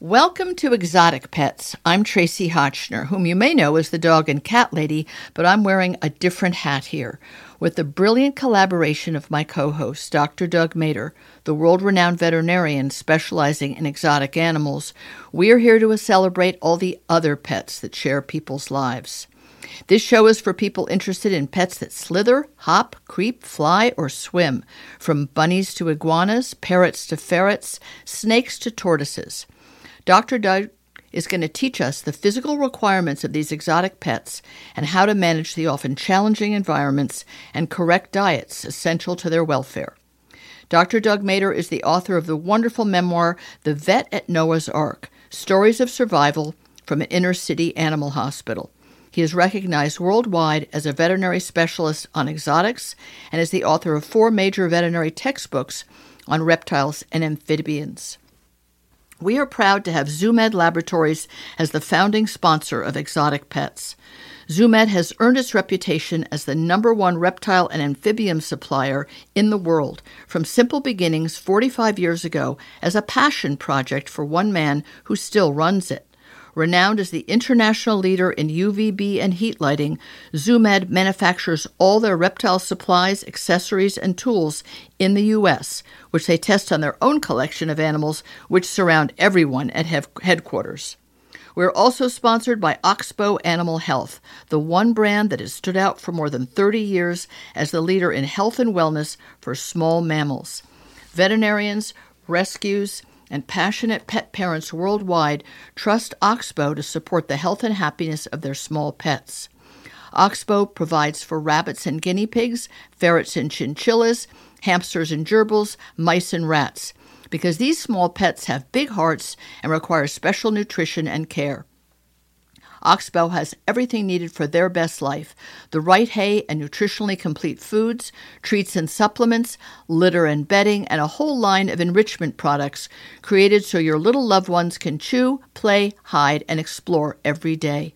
Welcome to Exotic Pets. I'm Tracie Hotchner, whom you may know as the dog and cat lady, but I'm wearing a different hat here. With the brilliant collaboration of my co host, Dr. Doug Mader, the world renowned veterinarian specializing in exotic animals, we are here to celebrate all the other pets that share people's lives. This show is for people interested in pets that slither, hop, creep, fly, or swim, from bunnies to iguanas, parrots to ferrets, snakes to tortoises. Dr. Doug is going to teach us the physical requirements of these exotic pets and how to manage the often challenging environments and correct diets essential to their welfare. Dr. Doug Mader is the author of the wonderful memoir, The Vet at Noah's Ark Stories of Survival from an Inner City Animal Hospital. He is recognized worldwide as a veterinary specialist on exotics and is the author of four major veterinary textbooks on reptiles and amphibians. We are proud to have Zoo Med Laboratories as the founding sponsor of Exotic Pets. Zoo Med has earned its reputation as the number one reptile and amphibian supplier in the world from simple beginnings 45 years ago as a passion project for one man who still runs it. Renowned as the international leader in UVB and heat lighting, Zoo Med manufactures all their reptile supplies, accessories, and tools in the U.S., which they test on their own collection of animals, which surround everyone at headquarters. We're also sponsored by Oxbow Animal Health, the one brand that has stood out for more than 30 years as the leader in health and wellness for small mammals. Veterinarians, rescues, and passionate pet parents worldwide trust Oxbow to support the health and happiness of their small pets. Oxbow provides for rabbits and guinea pigs, ferrets and chinchillas, hamsters and gerbils, mice and rats, because these small pets have big hearts and require special nutrition and care. Oxbow has everything needed for their best life the right hay and nutritionally complete foods, treats and supplements, litter and bedding, and a whole line of enrichment products created so your little loved ones can chew, play, hide, and explore every day.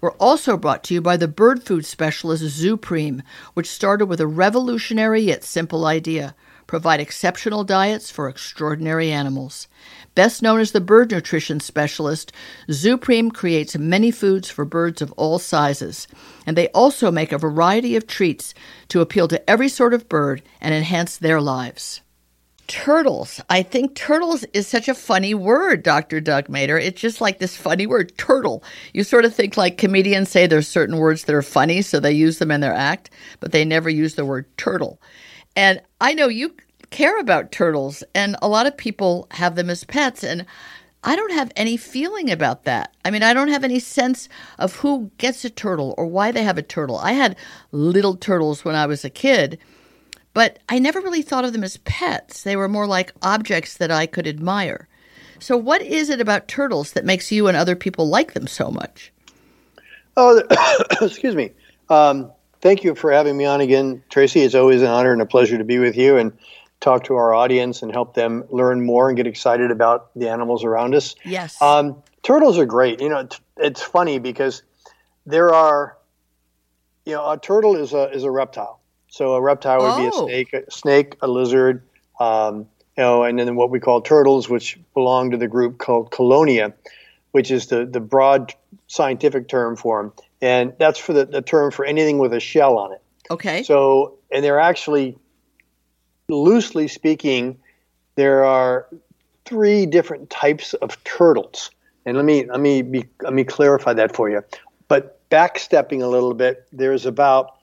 We're also brought to you by the bird food specialist Zoopreme, which started with a revolutionary yet simple idea provide exceptional diets for extraordinary animals. Best known as the bird nutrition specialist, Zoopreme creates many foods for birds of all sizes, and they also make a variety of treats to appeal to every sort of bird and enhance their lives. Turtles. I think turtles is such a funny word, Dr. Doug Mader. It's just like this funny word, turtle. You sort of think like comedians say there's certain words that are funny, so they use them in their act, but they never use the word turtle. And I know you care about turtles, and a lot of people have them as pets. And I don't have any feeling about that. I mean, I don't have any sense of who gets a turtle or why they have a turtle. I had little turtles when I was a kid, but I never really thought of them as pets. They were more like objects that I could admire. So, what is it about turtles that makes you and other people like them so much? Oh, excuse me. Um, thank you for having me on again, Tracie. It's always an honor and a pleasure to be with you. And talk to our audience and help them learn more and get excited about the animals around us. Yes. Um, turtles are great. You know, it's, it's funny because there are, you know, a turtle is a is a reptile. So a reptile would oh. be a oh. snake, a snake, a lizard, um, you know, and then what we call turtles, which belong to the group called Chelonia, which is the the broad scientific term for them, and that's for the, the term for anything with a shell on it. Okay. So, and they're actually loosely speaking, there are three different types of turtles. And let me let me be, let me clarify that for you. But backstepping a little bit, there's about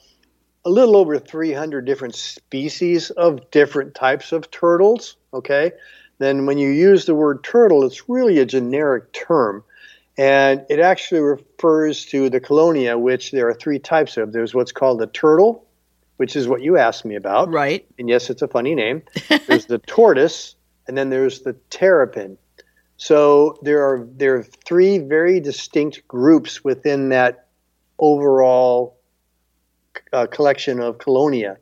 a little over 300 different species of different types of turtles. Okay, then when you use the word turtle, it's really a generic term, and it actually refers to the chelonia, which there are three types of. There's what's called the turtle, which is what you asked me about. Right. And yes, it's a funny name. There's the tortoise, and then there's the terrapin. So there are there are three very distinct groups within that overall uh, collection of chelonia.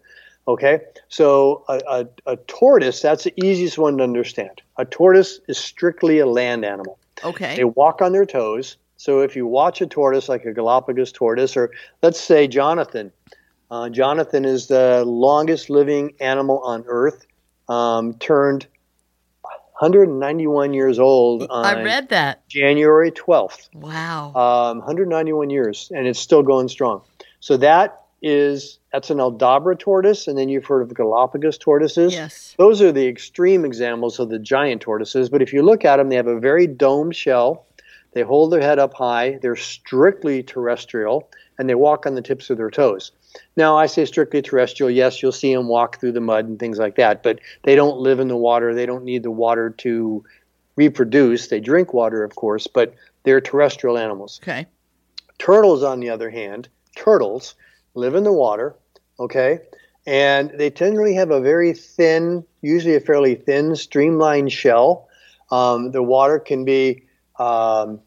Okay, so a, a, a, tortoise, that's the easiest one to understand. A tortoise is strictly a land animal. Okay. They walk on their toes. So if you watch a tortoise like a Galapagos tortoise, or let's say Jonathan, uh, Jonathan is the longest living animal on Earth, um, turned 191 years old. I read that. January 12th. Wow. Um, 191 years, and it's still going strong. So that is that's an Aldabra tortoise, and then you've heard of Galapagos tortoises. Yes. Those are the extreme examples of the giant tortoises. But if you look at them, they have a very domed shell. They hold their head up high. They're strictly terrestrial, and they walk on the tips of their toes. Now, I say strictly terrestrial. Yes, you'll see them walk through the mud and things like that, but they don't live in the water. They don't need the water to reproduce. They drink water, of course, but they're terrestrial animals. Okay. Turtles, on the other hand, turtles live in the water, okay, and they generally have a very thin, usually a fairly thin, streamlined shell. Um, the water can be, um,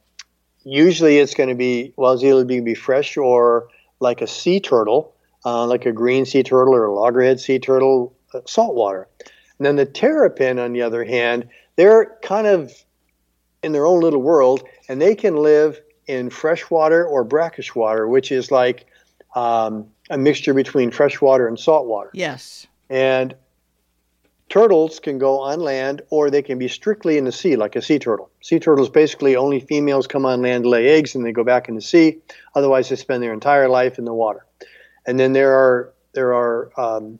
usually it's going to be, well, it's either going to be fresh or like a sea turtle, uh, like a green sea turtle or a loggerhead sea turtle, uh, salt water. And then the terrapin, on the other hand, they're kind of in their own little world, and they can live in freshwater or brackish water, which is like um, a mixture between freshwater and salt water. Yes. And turtles can go on land or they can be strictly in the sea, like a sea turtle. Sea turtles basically only females come on land to lay eggs and they go back in the sea. Otherwise, they spend their entire life in the water. And then there are there are um,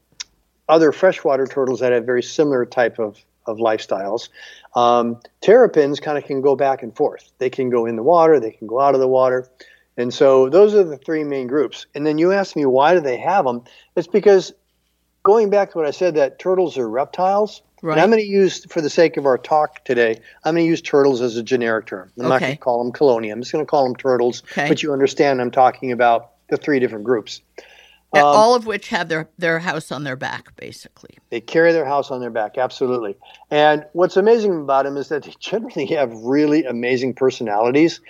other freshwater turtles that have very similar type of, of lifestyles. Um, terrapins kind of can go back and forth. They can go in the water, they can go out of the water. And so those are the three main groups. And then you ask me why do they have them? It's because going back to what I said that turtles are reptiles. Right. I'm going to use, for the sake of our talk today, I'm going to use turtles as a generic term. I'm not going to call them chelonia. I'm just going to call them turtles. Okay. But you understand I'm talking about the three different groups. Um, all of which have their, their house on their back, basically. They carry their house on their back, absolutely. And what's amazing about them is that they generally have really amazing personalities.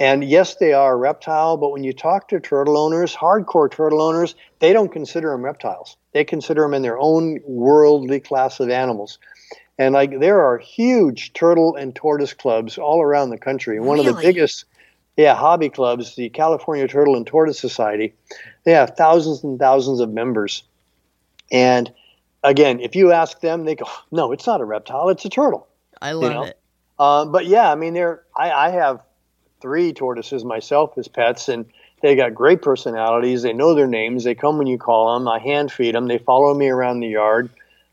And yes, they are a reptile, but when you talk to turtle owners, hardcore turtle owners, they don't consider them reptiles. They consider them in their own worldly class of animals. And like there are huge turtle and tortoise clubs all around the country. One of the biggest, yeah, hobby clubs, the California Turtle and Tortoise Society. They have thousands and thousands of members. And again, if you ask them, they go, "No, it's not a reptile; it's a turtle." I love know, it. Um, but yeah, I mean, they're I, I have three tortoises myself as pets, and they got great personalities. They know their names. They come when you call them. I hand feed them. They follow me around the yard.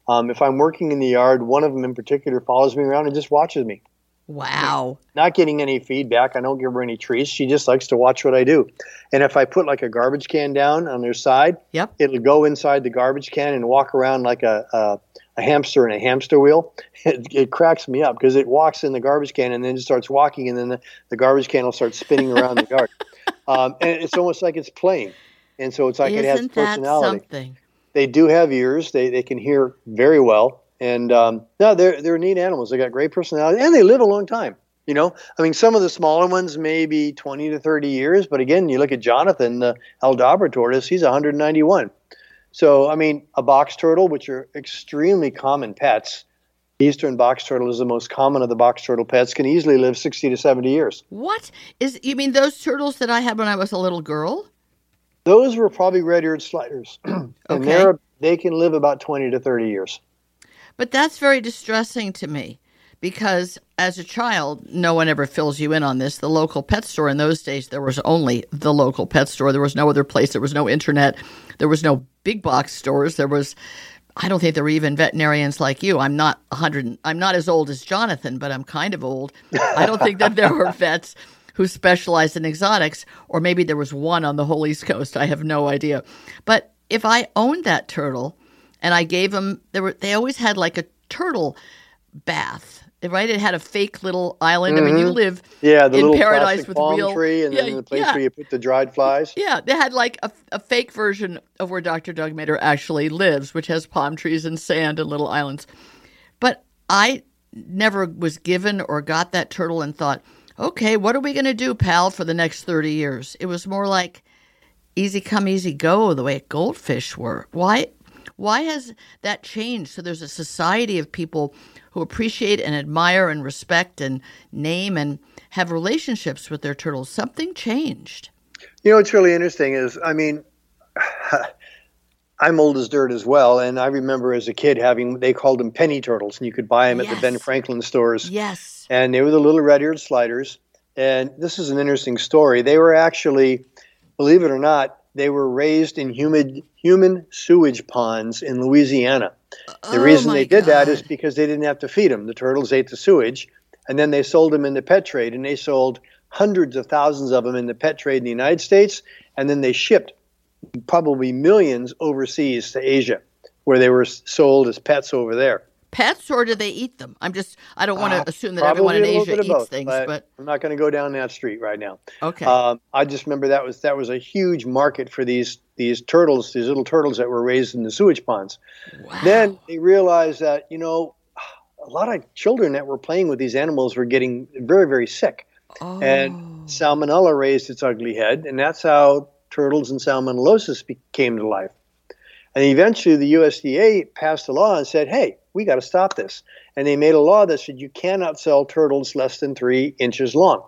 Um, if I'm working in the yard, one of them in particular follows me around and just watches me. Wow. Not getting any feedback. I don't give her any treats. She just likes to watch what I do. And if I put like a garbage can down on their side, Yep. it'll go inside the garbage can and walk around like a, a, a hamster in a hamster wheel. It, it cracks me up because it walks in the garbage can and then it starts walking, and then the, the garbage can will start spinning around the yard. Um, and it's almost like it's playing. And so it's like it has Isn't that personality. something? They do have ears. They, they can hear very well. And um, no, they're, they're neat animals. They got great personality and they live a long time. You know, I mean, some of the smaller ones may be 20 to 30 years, but again, you look at Jonathan, the Aldabra tortoise, he's 191. So, I mean, a box turtle, which are extremely common pets, eastern box turtle is the most common of the box turtle pets, can easily live 60 to 70 years. What is you mean those turtles that I had when I was a little girl? Those were probably red-eared sliders, and Okay. they can live about 20 to 30 years. But that's very distressing to me because as a child, no one ever fills you in on this. The local pet store in those days, there was only the local pet store. There was no other place. There was no internet. There was no big box stores. There was, I don't think there were even veterinarians like you. I'm not 100, I'm not as old as Jonathan, but I'm kind of old. I don't think that there were vets who specialized in exotics, or maybe there was one on the whole East Coast. I have no idea. But if I owned that turtle, and I gave them there were they always had like a turtle bath. Right, it had a fake little island. I mean, you mm-hmm. live Yeah, the in little paradise with palm real tree, and yeah, then the place yeah, where you put the dried flies. yeah. They had like a, a fake version of where Dr. Doug Mader actually lives, which has palm trees and sand and little islands. But I never was given or got that turtle and thought, okay, what are we going to do, pal, for the next thirty years? It was more like easy come, easy go, the way goldfish were. Why? Why has that changed? So there's a society of people who appreciate and admire and respect and name and have relationships with their turtles. Something changed. You know what's really interesting is, I mean, I'm old as dirt as well, and I remember as a kid having they called them penny turtles, and you could buy them yes. at the Ben Franklin stores. Yes, and they were the little red-eared sliders. And this is an interesting story. They were actually, believe it or not, they were raised in humid human sewage ponds in Louisiana. The oh reason they did God. that is because they didn't have to feed them. The turtles ate the sewage, and then they sold them in the pet trade, and they sold hundreds of thousands of them in the pet trade in the United States, and then they shipped probably millions overseas to Asia, where they were sold as pets over there. Pets, or do they eat them? I'm just, I don't want to Uh, assume that everyone in probably a little Asia eats both, things, but, but I'm not going to go down that street right now. okay. Um, I just remember that was that was a huge market for these these turtles, these little turtles that were raised in the sewage ponds. wow. Then they realized that you know a lot of children that were playing with these animals were getting very very sick, oh. and salmonella raised its ugly head, and that's how turtles and salmonellosis be- came to life. And eventually, the USDA passed a law and said, "Hey, we got to stop this." And they made a law that said you cannot sell turtles less than three inches long,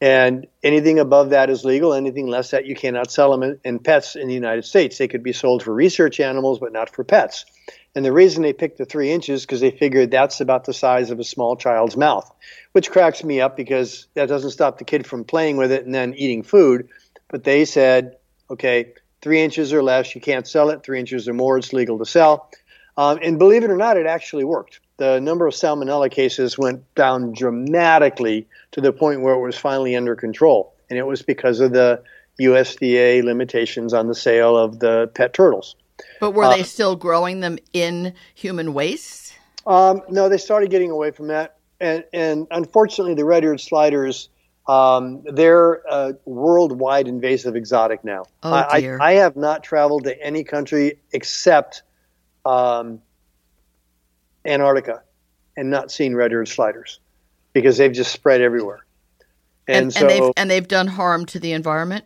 and anything above that is legal. Anything less that you cannot sell them in, in pets in the United States. They could be sold for research animals, but not for pets. And the reason they picked the three inches because they figured that's about the size of a small child's mouth, which cracks me up because that doesn't stop the kid from playing with it and then eating food. But they said, okay, three inches or less, you can't sell it. Three inches or more, it's legal to sell. Um, and believe it or not, it actually worked. The number of salmonella cases went down dramatically to the point where it was finally under control. And it was because of the USDA limitations on the sale of the pet turtles. but were uh, they still growing them in human waste? Um, no, they started getting away from that, and and unfortunately, the red-eared sliders, um, they're a worldwide invasive exotic now. Oh, I. I, I have not traveled to any country except um, Antarctica, and not seen red-eared sliders because they've just spread everywhere. And, And, so, and they've and they've done harm to the environment.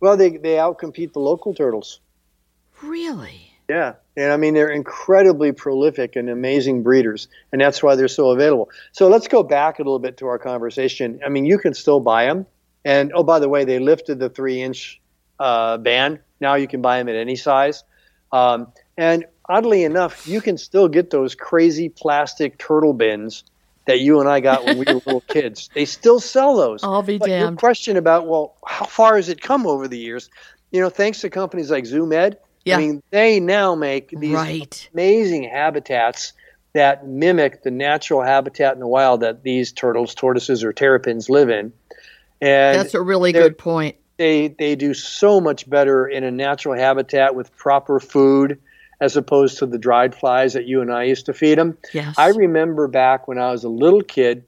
well, they they outcompete the local turtles. Really? Yeah. And I mean, they're incredibly prolific and amazing breeders, and that's why they're so available. So let's go back a little bit to our conversation. I mean, you can still buy them. And oh, by the way, they lifted the three inch uh, ban. Now you can buy them at any size. Um, and oddly enough, you can still get those crazy plastic turtle bins that you and I got when we were little kids. They still sell those. I'll be But your damned. question about, well, how far has it come over the years? You know, thanks to companies like Zoo Med, Yeah. I mean, they now make these Right. amazing habitats that mimic the natural habitat in the wild that these turtles, tortoises, or terrapins live in. And That's a really good point. they they do so much better in a natural habitat with proper food as opposed to the dried flies that you and I used to feed them. Yes. I remember back when I was a little kid,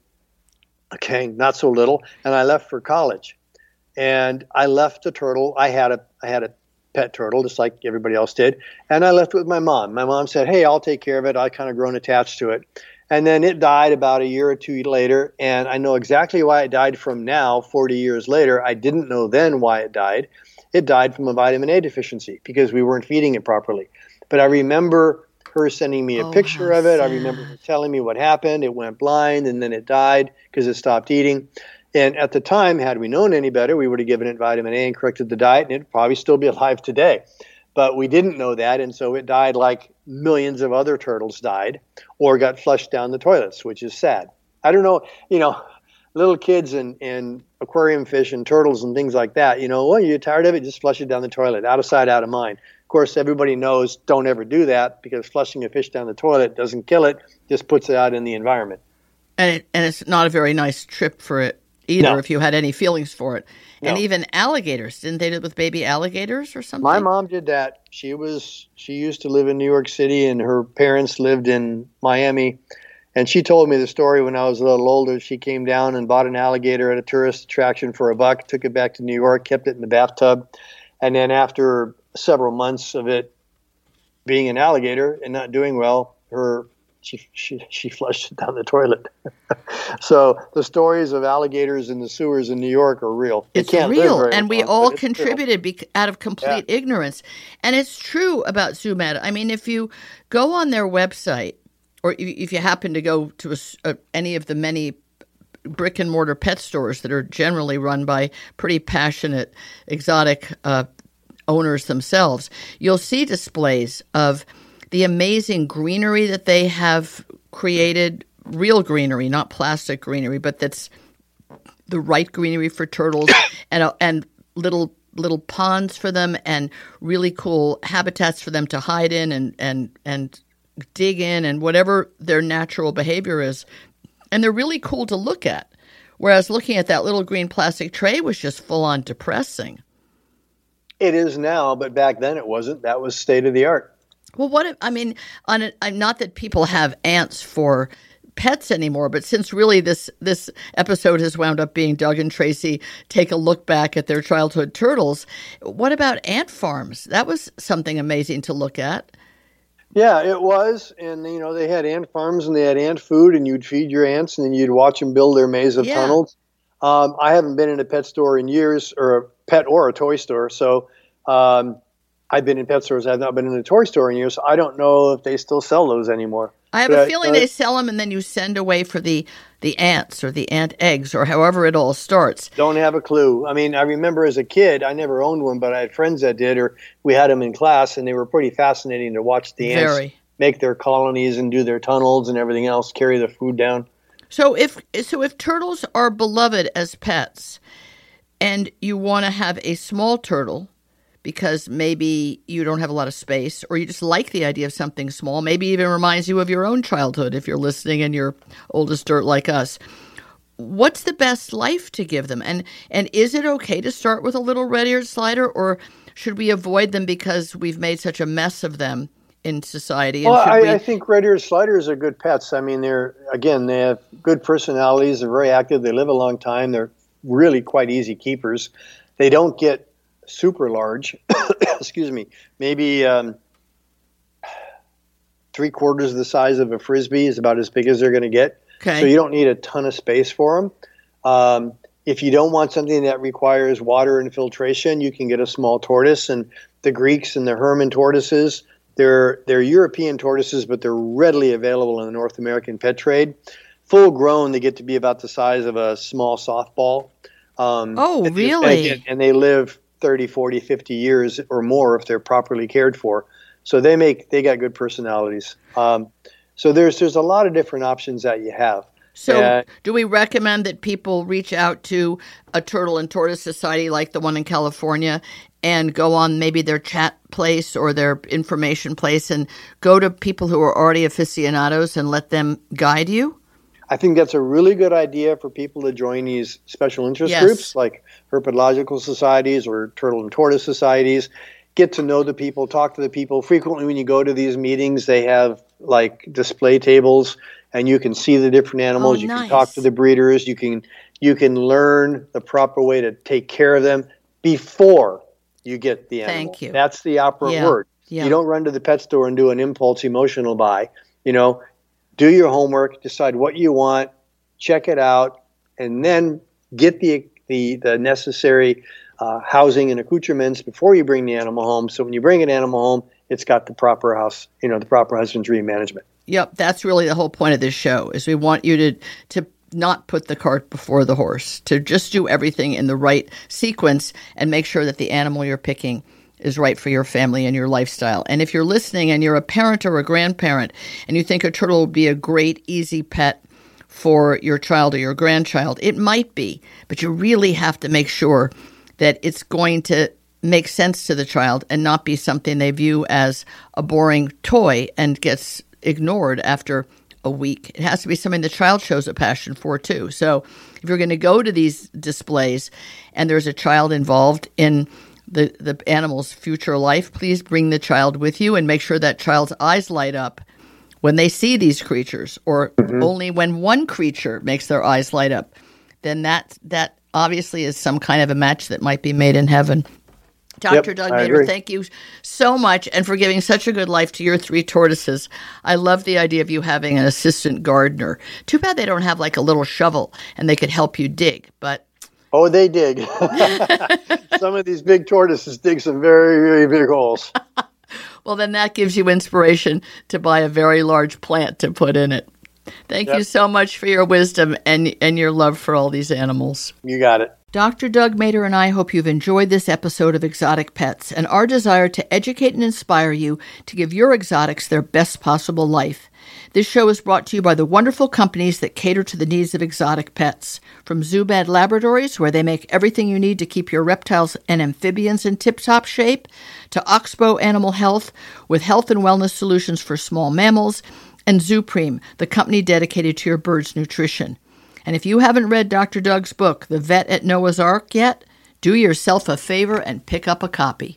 okay, not so little, and I left for college. And I left a turtle. I had a I had a pet turtle just like everybody else did, and I left it with my mom. My mom said, "Hey, I'll take care of it." I kind of grown attached to it. And then it died about a year or two later, and I know exactly why it died from now, 40 years later. I didn't know then why it died. It died from a vitamin A deficiency because we weren't feeding it properly. But I remember her sending me a Oh, picture of it. I remember her telling me what happened. It went blind and then it died because it stopped eating. And at the time, had we known any better, we would have given it vitamin A and corrected the diet, and it'd probably still be alive today. But we didn't know that, and so it died like millions of other turtles died or got flushed down the toilets, which is sad. I don't know, you know, little kids and, and aquarium fish and turtles and things like that, you know, well, you're tired of it, just flush it down the toilet, out of sight, out of mind. Of course, everybody knows don't ever do that because flushing a fish down the toilet doesn't kill it, just puts it out in the environment. and it, and it's not a very nice trip for it either No. if you had any feelings for it. And even alligators, didn't they do it with baby alligators or something? My mom did that. She was she used to live in New York City and her parents lived in Miami. And she told me the story when I was a little older. She came down and bought an alligator at a tourist attraction for a buck, took it back to New York, kept it in the bathtub. And then after several months of it being an alligator and not doing well, her she she, she flushed it down the toilet. so the stories of alligators in the sewers in New York are real. It's real, and we long, all but it's real. contributed bec- out of complete ignorance. And it's true about Zoo Med. I mean, if you go on their website, or if- if you happen to go to a uh any of the many brick and mortar pet stores that are generally run by pretty passionate, exotic uh, owners themselves, you'll see displays of the amazing greenery that they have created real greenery, not plastic greenery, but that's the right greenery for turtles and uh, and little little ponds for them and really cool habitats for them to hide in and and and dig in and whatever their natural behavior is. And they're really cool to look at. Whereas looking at that little green plastic tray was just full on depressing. It is now, but back then it wasn't. That was state of the art. Well, what if, I mean, on a, not that people have ants for pets anymore, but since really this this episode has wound up being Doug and Tracie take a look back at their childhood turtles, what about ant farms? That was something amazing to look at. Yeah, it was, and you know they had ant farms and they had ant food, and you'd feed your ants, and then you'd watch them build their maze of yeah. tunnels. Um, I haven't been in a pet store in years, or a pet or a toy store, so um, I've been in pet stores. I've not been in a toy store in years. So I don't know if they still sell those anymore. I have but a feeling I, they sell them, and then you send away for the the ants or the ant eggs or however it all starts. Don't have a clue. I mean, I remember as a kid, I never owned one, but I had friends that did, or we had them in class, and they were pretty fascinating to watch the ants Very. make their colonies and do their tunnels and everything else, carry the food down. So if so, if turtles are beloved as pets, and you want to have a small turtle because maybe you don't have a lot of space or you just like the idea of something small, maybe even reminds you of your own childhood if you're listening and you're old as dirt like us. What's the best life to give them? And and is it okay to start with a little red-eared slider or should we avoid them because we've made such a mess of them in society? well, I, we... I, think red-eared sliders are good pets. I mean, they're again, they have good personalities. They're very active. They live a long time. They're really quite easy keepers. They don't get super large. excuse me, maybe um, three quarters the size of a frisbee is about as big as they're going to get. Okay. So you don't need a ton of space for them. Um, if you don't want something that requires water and filtration, you can get a small tortoise. And the Greeks and the Hermann tortoises, they're they're European tortoises, but they're readily available in the North American pet trade. Full grown, they get to be about the size of a small softball. Um, oh, really? And, and, they live 30, 40, 50 years or more if they're properly cared for. So they make they got good personalities. Um, so there's there's a lot of different options that you have. So, uh, do we recommend that people reach out to a turtle and tortoise society like the one in California and go on maybe their chat place or their information place and go to people who are already aficionados and let them guide you? I think that's a really good idea for people to join these special interest yes. groups like herpetological societies or turtle and tortoise societies. Get to know the people, talk to the people. Frequently, when you go to these meetings, they have like display tables, and you can see the different animals. Oh, you nice. can talk to the breeders. You can you can learn the proper way to take care of them before you get the animal. Thank you. That's the opera yeah. word. Yeah. You don't run to the pet store and do an impulse emotional buy. You know, do your homework, decide what you want, check it out, and then get the the, the necessary uh, housing and accoutrements before you bring the animal home. So when you bring an animal home, it's got the proper house, you know, the proper husbandry management. Yep, that's really the whole point of this show. Is we want you to to not put the cart before the horse, to just do everything in the right sequence and make sure that the animal you're picking is right for your family and your lifestyle. And if you're listening and you're a parent or a grandparent and you think a turtle would be a great, easy pet for your child or your grandchild, it might be, but you really have to make sure that it's going to make sense to the child and not be something they view as a boring toy and gets ignored after a week. It has to be something the child shows a passion for too. So if you're going to go to these displays and there's a child involved in the, the animal's future life, please bring the child with you and make sure that child's eyes light up when they see these creatures, or mm-hmm. only when one creature makes their eyes light up. Then that that obviously is some kind of a match that might be made in heaven. Dr. Yep, Doug Mader, thank you so much and for giving such a good life to your three tortoises. I love the idea of you having an assistant gardener. Too bad they don't have like a little shovel and they could help you dig, but Oh, they dig. some of these big tortoises dig some very, very big holes. well, then that gives you inspiration to buy a very large plant to put in it. Thank Yep. you so much for your wisdom and and your love for all these animals. You got it. Dr. Doug Mader and I hope you've enjoyed this episode of Exotic Pets and our desire to educate and inspire you to give your exotics their best possible life. This show is brought to you by the wonderful companies that cater to the needs of exotic pets. From Zoo Med Laboratories, where they make everything you need to keep your reptiles and amphibians in tip top shape, to Oxbow Animal Health, with health and wellness solutions for small mammals, and Zoopreme, the company dedicated to your bird's nutrition. And if you haven't read Dr. Doug's book, The Vet at Noah's Ark, yet, do yourself a favor and pick up a copy.